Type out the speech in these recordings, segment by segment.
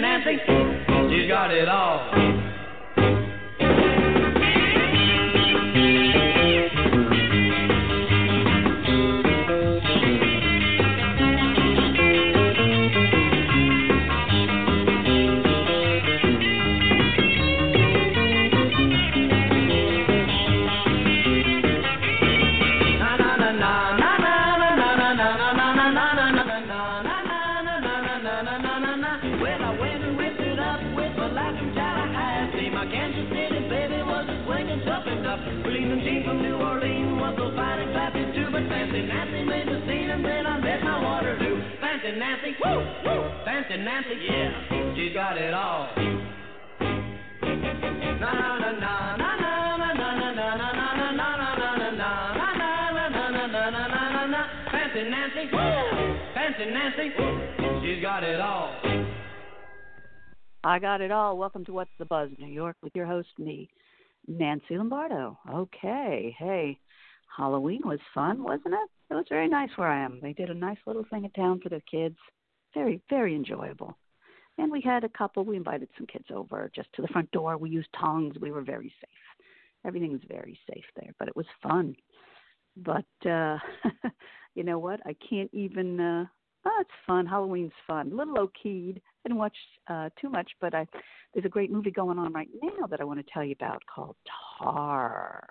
Nancy, she's got it all. Host, me, Nancy Lombardo. Okay, hey, Halloween was fun, wasn't it? It was very nice where I am. They did a nice little thing in town for their kids. Very, very enjoyable. And we had a couple, we invited some kids over just to the front door. We used tongs. We were very safe. Everything was very safe there, but it was fun. But, uh, you know what? I can't even, uh, oh, it's fun. Halloween's fun. A little low keyed. I didn't watch uh, too much, but I, there's a great movie going on right now that I want to tell you about called Tar.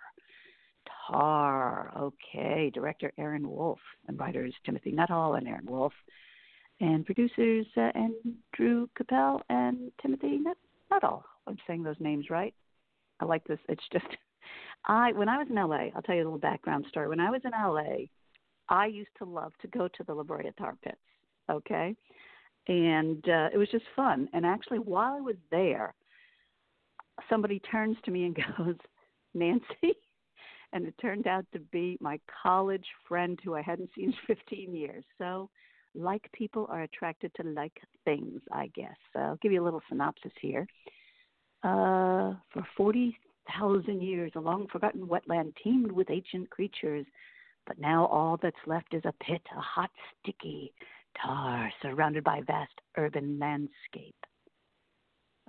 Tar. Okay. Director Aaron Wolf and writers Timothy Nuttall and Aaron Wolf and producers uh, Andrew Capel and Timothy Nut- Nuttall. I'm saying those names right. I like this. It's just I when I was in LA, I'll tell you a little background story. When I was in LA, I used to love to go to the La Brea Tar Pits. Okay, and uh, it was just fun. And actually, while I was there, somebody turns to me and goes, "Nancy," and it turned out to be my college friend who I hadn't seen in 15 years. So, like people are attracted to like things, I guess. So I'll give you a little synopsis here. Uh, for 40,000 years, a long forgotten wetland teemed with ancient creatures, but now all that's left is a pit, a hot, sticky tar surrounded by vast urban landscape.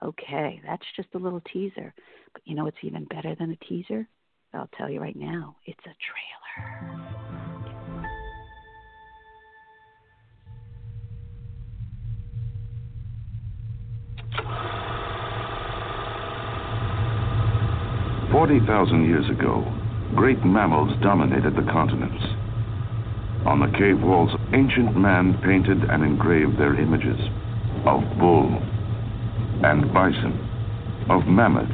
Okay, that's just a little teaser. But you know what's even better than a teaser? I'll tell you right now. It's a trailer. Forty thousand years ago, great mammals dominated the continents. On the cave walls, ancient man painted and engraved their images of bull and bison, of mammoth,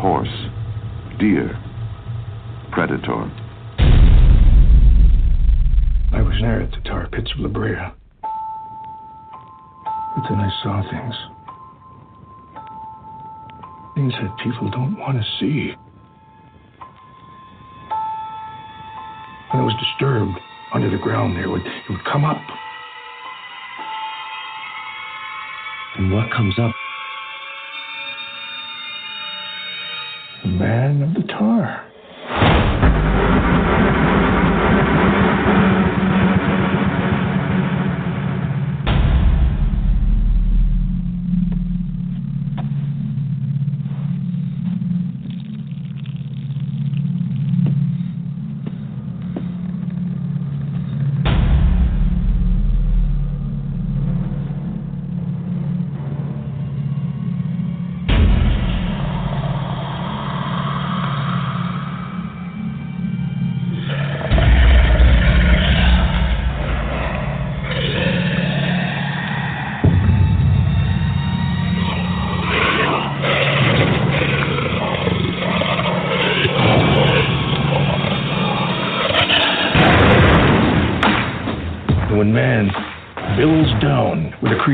horse, deer, predator. I was there at the tar pits of La Brea. But then I saw things. Things that people don't want to see. When it was disturbed under the ground there, it would, it would come up. And what comes up? The man of the tar.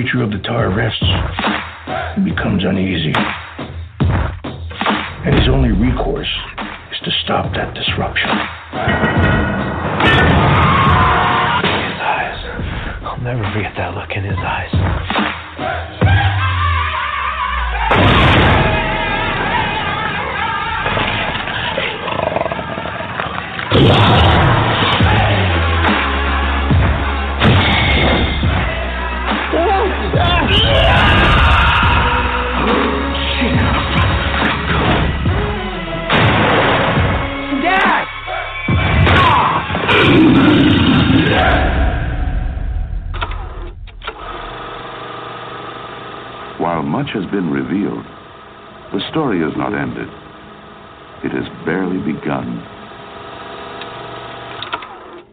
Creature of the tar rests, becomes uneasy. Has been revealed, the story is not ended. It has barely begun.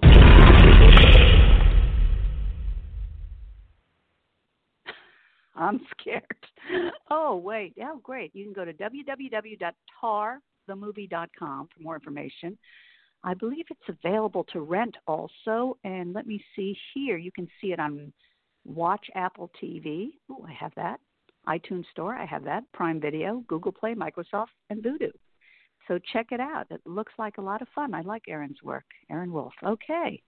I'm scared. Oh, wait. Oh, great. You can go to www.tarthemovie.com for more information. I believe it's available to rent also. And let me see here. You can see it on Watch Apple TV. Oh, I have that. iTunes Store, I have that. Prime Video, Google Play, Microsoft, and Vudu. So check it out. It looks like a lot of fun. I like Aaron's work. Aaron Wolf. Okay.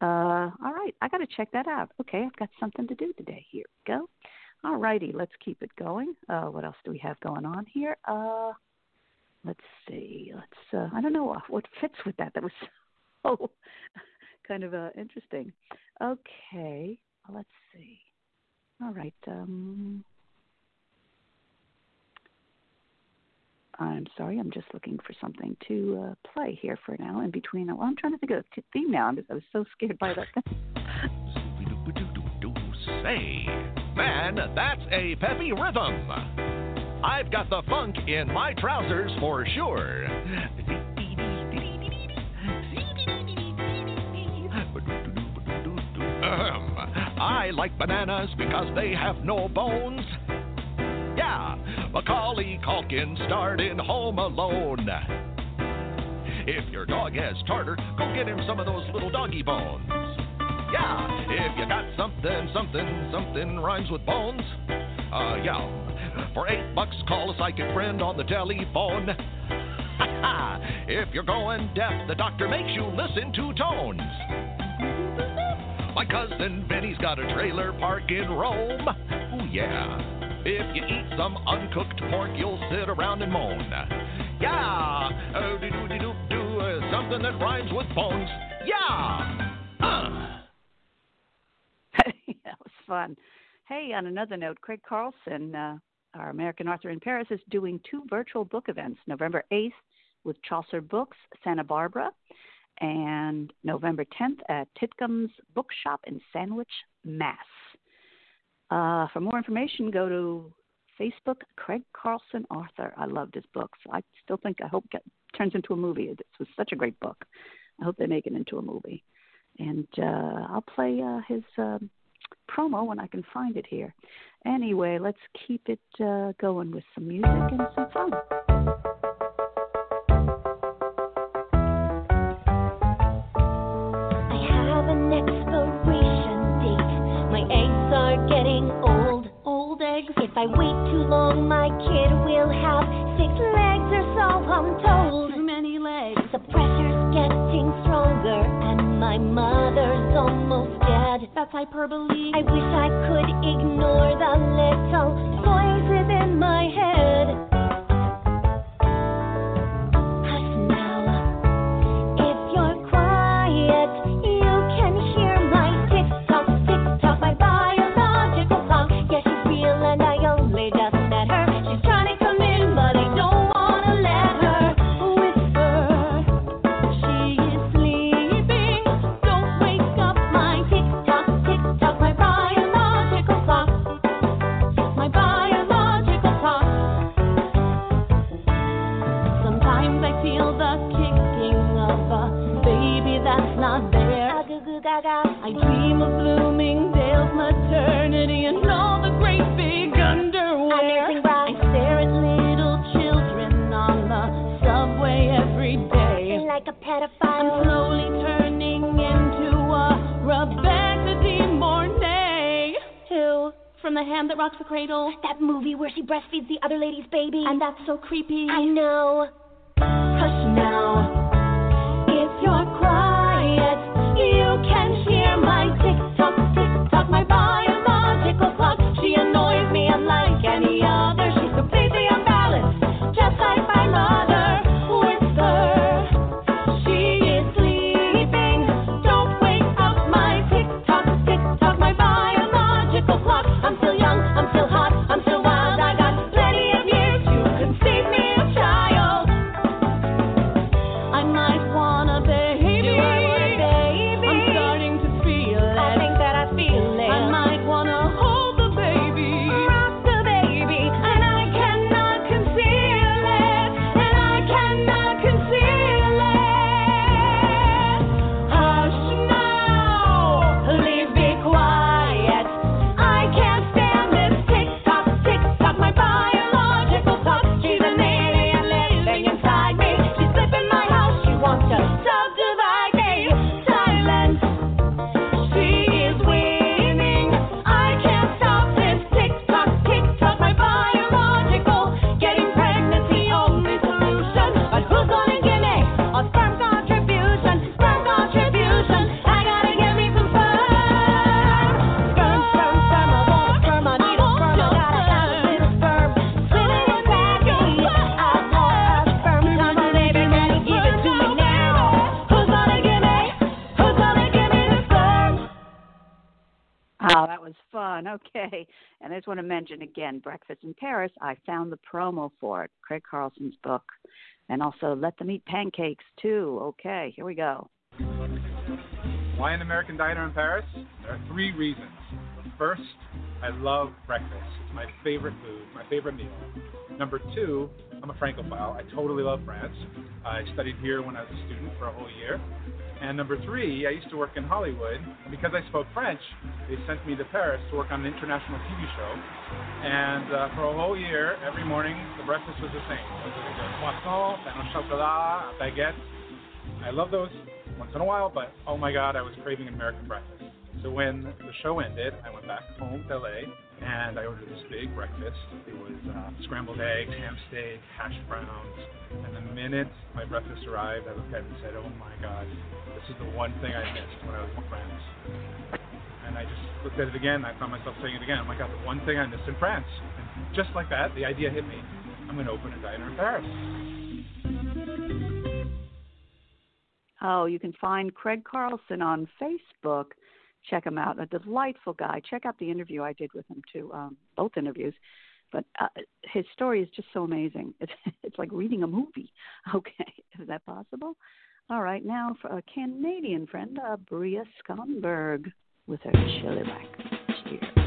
Uh, all right. I got to check that out. Okay. I've got something to do today. Here we go. All righty. Let's keep it going. Uh, what else do we have going on here? Uh, let's see. Let's. Uh, I don't know what fits with that. That was so kind of uh, interesting. Okay. Let's see. All right. Um, I'm sorry. I'm just looking for something to uh, play here for now. In between, well, I'm trying to think of a theme now. I'm just, I was so scared by that thing. Say, man, that's a peppy rhythm. I've got the funk in my trousers for sure. I like bananas because they have no bones. Yeah, Macaulay Culkin starred in Home Alone. If your dog has tartar, go get him some of those little doggy bones. Yeah, if you got something, something, something rhymes with bones. Uh, yeah. For eight bucks, call a psychic friend on the telephone. if you're going deaf, the doctor makes you listen to tones. My cousin Benny's got a trailer park in Rome. Ooh, yeah. If you eat some uncooked pork, you'll sit around and moan. Yeah. Oh, do do do do something that rhymes with bones. Yeah. Uh. that was fun. Hey, on another note, Craig Carlson, uh, our American author in Paris, is doing two virtual book events November 8th with Chaucer Books, Santa Barbara, and November 10th at Titcomb's Bookshop in Sandwich, Mass. Uh, for more information, go to Facebook, Craig Carlson Author. I loved his books. I still think, I hope it turns into a movie. It was such a great book. I hope they make it into a movie and uh, I'll play uh, his um, promo when I can find it here. Anyway, let's keep it uh, going with some music and some fun. I wait too long, my kid will have six legs or so, I'm told. Too many legs. The pressure's getting stronger, and my mother's almost dead. That's hyperbole. I wish I could ignore the little voice within my head. Breastfeeds the other lady's baby. And that's so creepy. I know. Hush And I just want to mention again Breakfast in Paris. I found the promo for it, Craig Carlson's book. And also Let Them Eat Pancakes, too. Okay, here we go. Why an American diner in Paris? There are three reasons. First, I love breakfast. It's my favorite food, my favorite meal. Number two, I'm a Francophile. I totally love France. I studied here when I was a student for a whole year. And number three, I used to work in Hollywood. Because I spoke French, they sent me to Paris to work on an international TV show. And uh, for a whole year, every morning, the breakfast was the same. It was like a croissant, pain au chocolat, a baguette. I love those once in a while, but oh my god, I was craving an American breakfast. So when the show ended, I went back home to LA and I ordered this big breakfast. It was uh, scrambled eggs, ham steak, hash browns. And the minute my breakfast arrived, I looked at it and said, oh my god, this is the one thing I missed when I was in France." And I just looked at it again. And I found myself saying it again. Oh my god, the one thing I missed in France. And just like that, the idea hit me. I'm going to open a diner in Paris. Oh, you can find Craig Carlson on Facebook. Check him out. A delightful guy. Check out the interview I did with him too. Um, both interviews. But uh, his story is just so amazing. It's it's like reading a movie. Okay, is that possible? All right, now for a Canadian friend, uh, Bria Skonberg with her chili back. Cheers.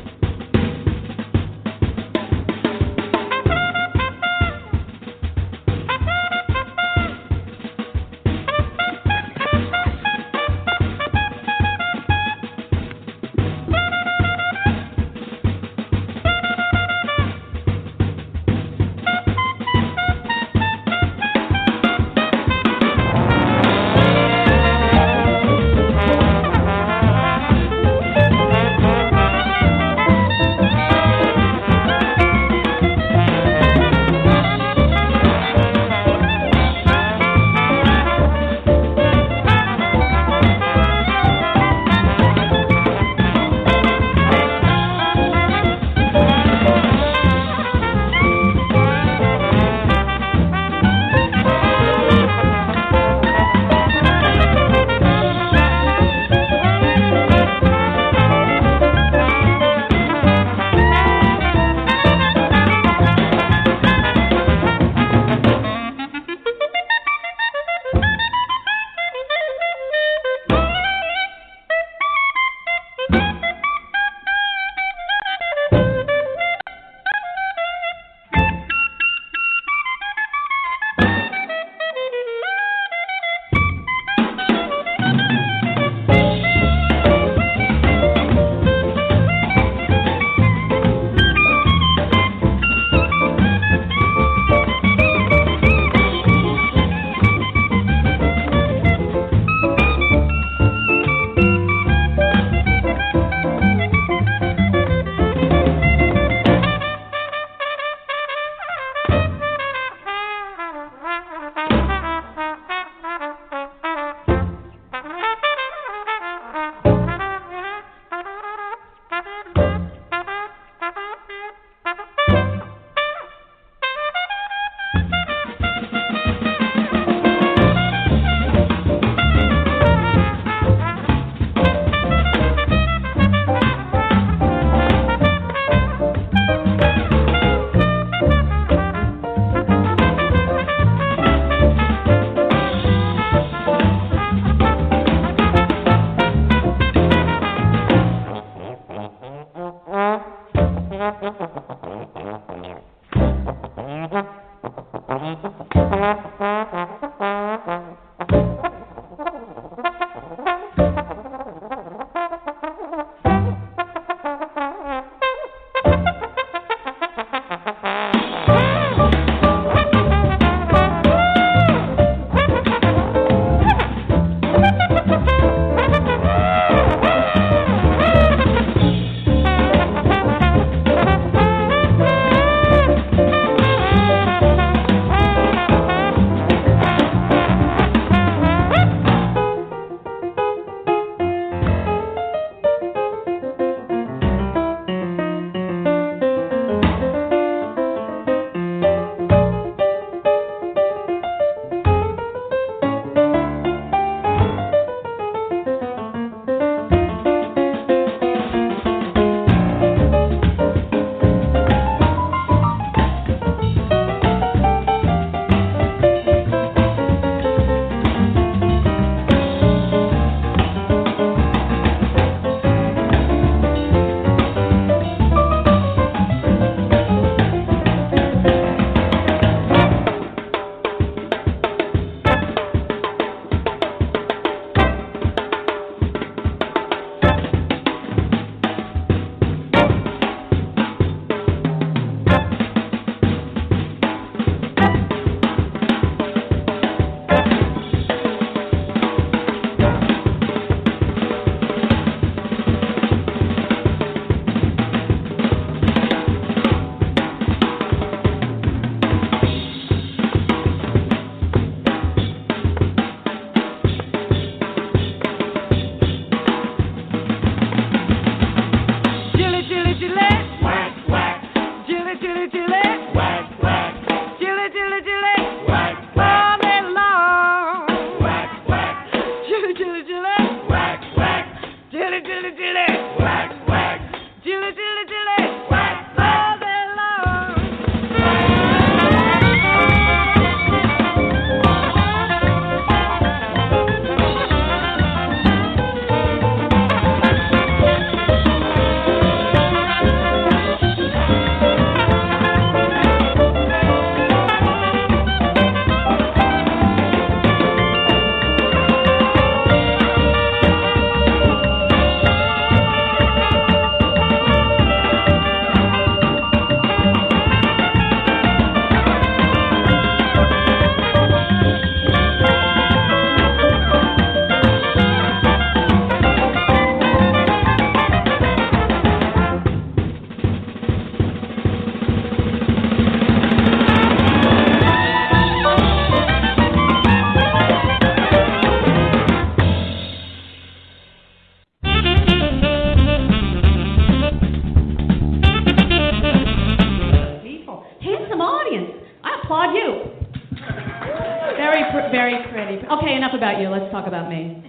Very, pretty. Okay, enough about you. Let's talk about me.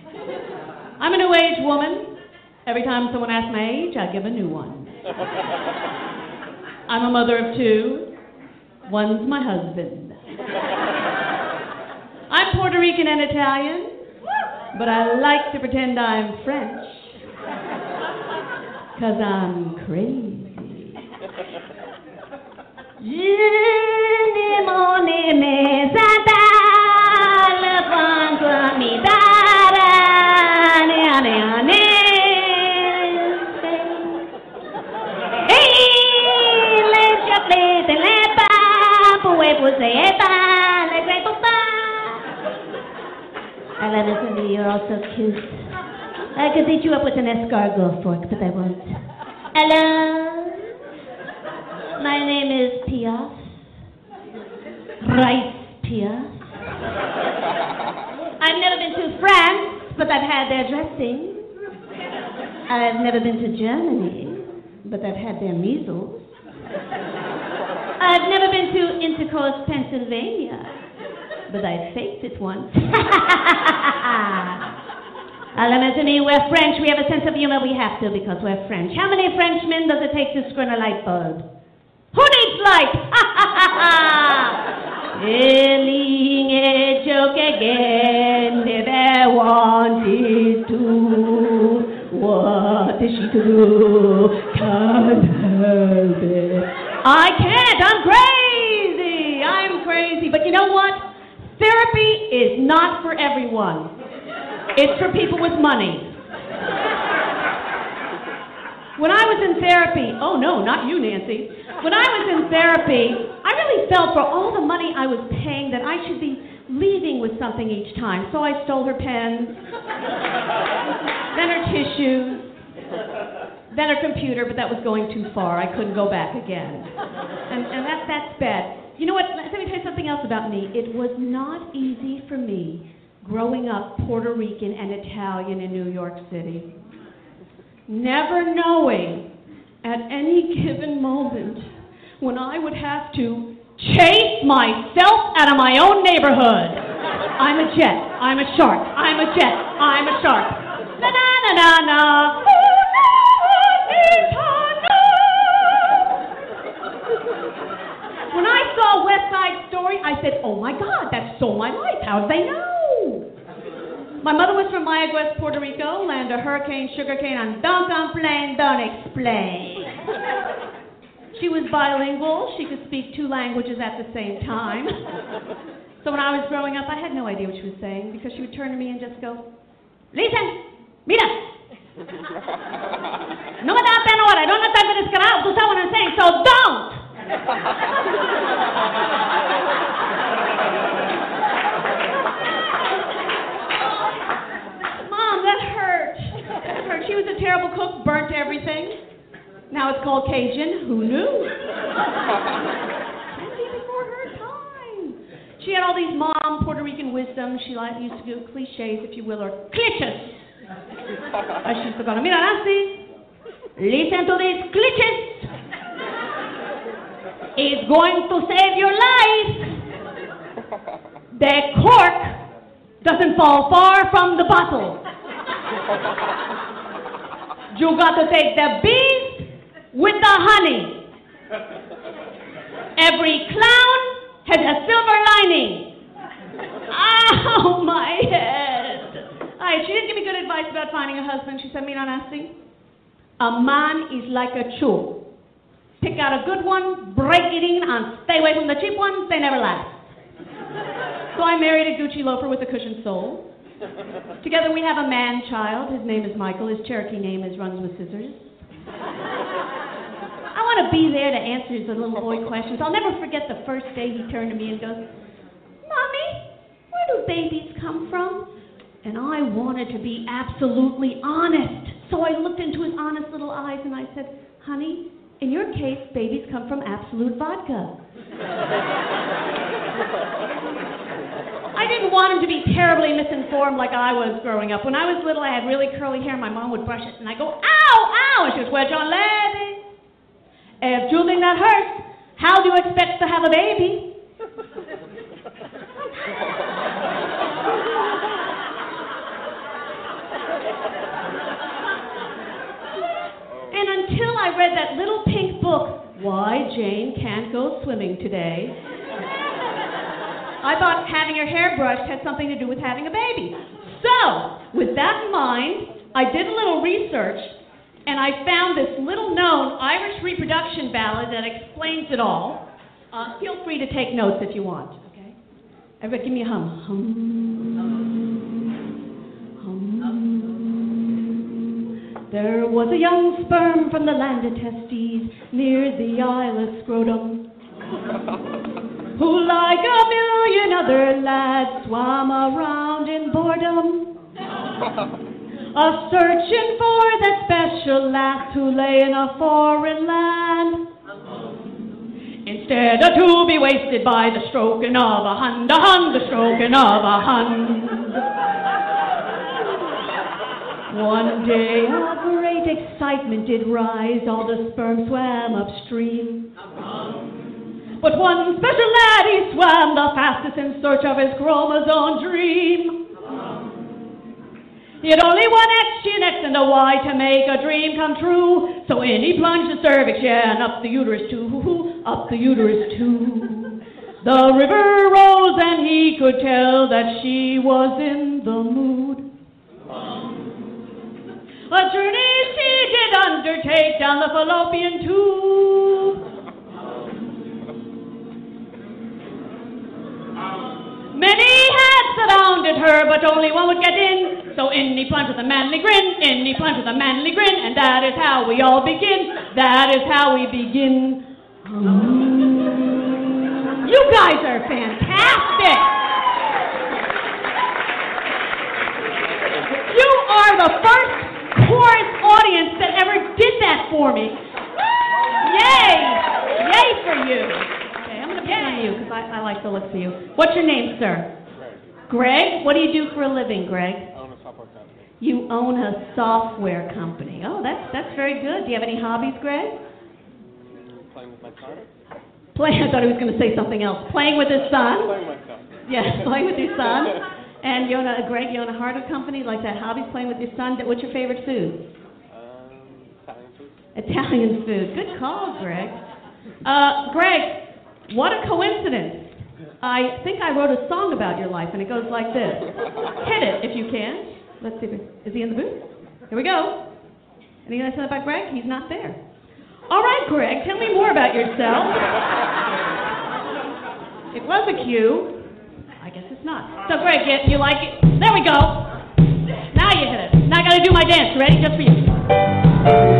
I'm a new age woman. Every time someone asks my age, I give a new one. I'm a mother of two. One's my husband. I'm Puerto Rican and Italian, but I like to pretend I'm French. Because I'm crazy. I love it, Cindy. You're all so cute. I could beat you up with an escargot fork, but I won't. Hello? My name is Piaf. Rice Piaf. I've never been to France, but I've had their dressing. I've never been to Germany, but I've had their measles. I've never been to Intercourse, Pennsylvania, but I faked it once. Me, we're French. We have a sense of humor. We have to because we're French. How many Frenchmen does it take to screw a light bulb? Who needs light? Telling a joke again, never wanted to. What is she to do? Can't help it. I can't. I'm crazy. I'm crazy. But you know what? Is not for everyone. It's for people with money. When I was in therapy, oh no, not you, Nancy. When I was in therapy, I really felt for all the money I was paying that I should be leaving with something each time. So I stole her pens, then her tissues, then her computer, but that was going too far. I couldn't go back again. And, and that, that's bad. You know what? Let me tell you something else about me. It was not easy for me growing up Puerto Rican and Italian in New York City. Never knowing at any given moment when I would have to chase myself out of my own neighborhood. I'm a jet. I'm a shark. I'm a jet. I'm a shark. Na na na na na. Story, I said, "Oh my God, that's so my life. How did they know?" My mother was from Mayaguez, Puerto Rico, land of hurricane, sugarcane, and don't complain, don't explain. She was bilingual. She could speak two languages at the same time. So when I was growing up, I had no idea what she was saying because she would turn to me and just go, Listen, mira. No me da pena ahora. For this carajo. Tú sabes what I'm saying, so don't. Mom, that hurt. That hurt. She was a terrible cook, burnt everything. Now it's called Cajun. Who knew? Before her time. She had all these mom Puerto Rican wisdom. She like, used to do cliches, if you will, or cliches. She used to go, mira, Nancy, listen to these cliches. It's going to save your life. The cork doesn't fall far from the bottle. You got to take the bees with the honey. Every clown has a silver lining. Ow, my head. All right, she didn't give me good advice about finding a husband. She said, Mira, Nancy, a man is like a shoe. Pick out a good one, break it in, and stay away from the cheap ones. They never last. So I married a Gucci loafer with a cushioned soul. Together we have a man child. His name is Michael. His Cherokee name is Runs with Scissors. I want to be there to answer his little boy questions. I'll never forget the first day he turned to me and goes, Mommy, where do babies come from? And I wanted to be absolutely honest. So I looked into his honest little eyes and I said, Honey, in your case, babies come from Absolut vodka. I didn't want him to be terribly misinformed like I was growing up. When I was little, I had really curly hair. My mom would brush it, and I go, ow, ow, and she goes, well, John Levy, if think that hurts, how do you expect to have a baby? And until I read that little pink book, Why Jane Can't Go Swimming Today, I thought having your hair brushed had something to do with having a baby. So, with that in mind, I did a little research and I found this little known Irish reproduction ballad that explains it all. Uh, feel free to take notes if you want. Okay? Everybody, give me a hum. Hum. There was a young sperm from the land of Testes near the Isle of Scrotum who, like a million other lads, swam around in boredom, a searching for that special lass who lay in a foreign land. Instead of to be wasted by the stroking of a hand, a hand, the stroking of a hand. One day a great excitement did rise, all the sperm swam upstream. But one special lad, he swam the fastest in search of his chromosome dream. He had only one X, and X, and a Y to make a dream come true. So in he plunged the cervix, yeah, and up the uterus too, up the uterus too. The river rose, and he could tell that she was in the mood. A journey she did undertake down the fallopian tube. Many had surrounded her, but only one would get in. So in he plunged with a manly grin, in he plunged with a manly grin, and that is how we all begin. That is how we begin. You guys are fantastic. You are the first chorus audience that ever did that for me. Yay! Yay for you. Okay, I'm going to pick on you because I, I like the looks of you. What's your name, sir? Greg. Greg? What do you do for a living, Greg? I own a software company. You own a software company. Oh, that's that's very good. Do you have any hobbies, Greg? Playing with my son. Play. I thought he was going to say something else. Playing with his son. Playing with my son. Yes, playing with your son. And you own a Greg. You own a hardware company like that. Hobbies playing with your son. What's your favorite food? Um, Italian food. Italian food. Good call, Greg. Uh, Greg, what a coincidence. I think I wrote a song about your life, and it goes like this. Hit it if you can. Let's see. If it, is he in the booth? Here we go. Anything to say about Greg? He's not there. All right, Greg, tell me more about yourself. It was a cue. Not. So, Greg, you, you like it? There we go. Now you hit it. Now I got to do my dance. Ready? Just for you.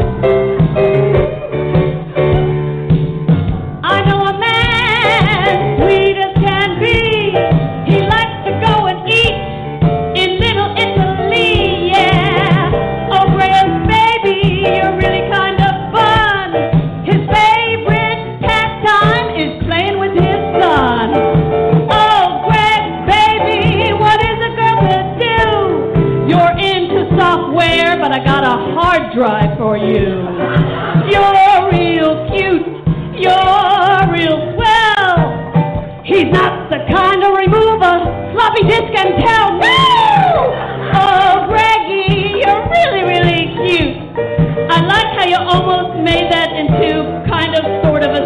You. You're real cute. You're real swell. He's not the kind to remove a floppy disk and tell. No! Oh, Greggy, you're really, really cute. I like how you almost made that into kind of sort of a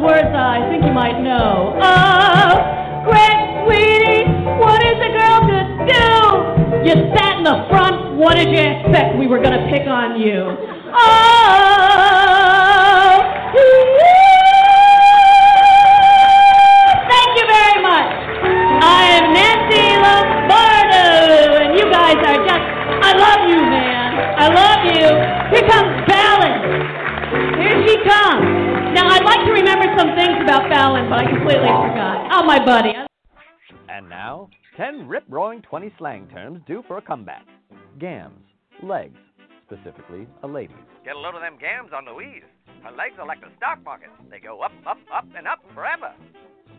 buzzwords I think you might know. Oh, Greg, sweetie, what is a girl to do? You sat in the front. What did you expect we were gonna pick on you? Oh, some things about Fallon, but I completely forgot. Oh, my buddy. And now, 10 rip roaring 20 slang terms due for a comeback. Gams, legs, specifically a lady's. Get a load of them gams on Louise. Her legs are like the stock market. They go up, up, up, and up forever.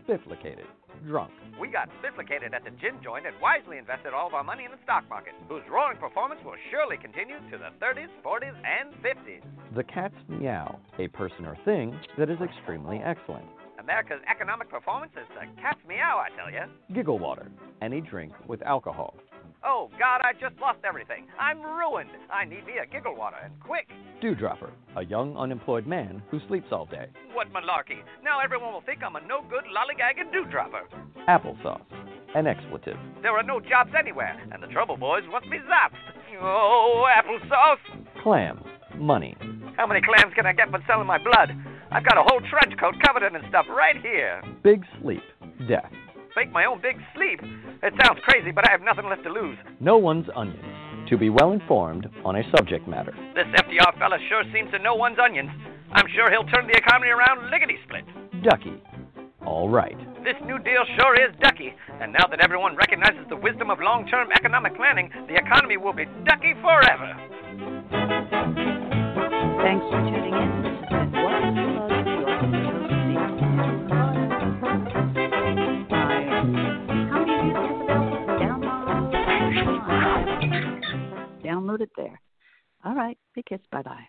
Spifflicated, drunk. We got spifflicated at the gin joint and wisely invested all of our money in the stock market, whose roaring performance will surely continue to the 30s, 40s, and 50s. The cat's meow, a person or thing that is extremely excellent. America's economic performance is the cat's meow, I tell you. Giggle water, any drink with alcohol. Oh, God, I just lost everything. I'm ruined. I need me a giggle water, and quick. Dewdropper, a young unemployed man who sleeps all day. What malarkey. Now everyone will think I'm a no good lollygagging dewdropper. Applesauce, an expletive. There are no jobs anywhere, and the trouble boys want me zapped. Oh, applesauce. Clams, money. How many clams can I get for selling my blood? I've got a whole trench coat covered in and stuff right here. Big sleep, death. Make my own big sleep. It sounds crazy, but I have nothing left to lose. No one's onions. To be well informed on a subject matter. This FDR fella sure seems to know one's onions. I'm sure he'll turn the economy around lickety split. Ducky. All right. This New Deal sure is ducky, and now that everyone recognizes the wisdom of long term economic planning, the economy will be ducky forever. Thanks for tuning in. This has been What's Download it there. All right. Big kiss. Bye bye.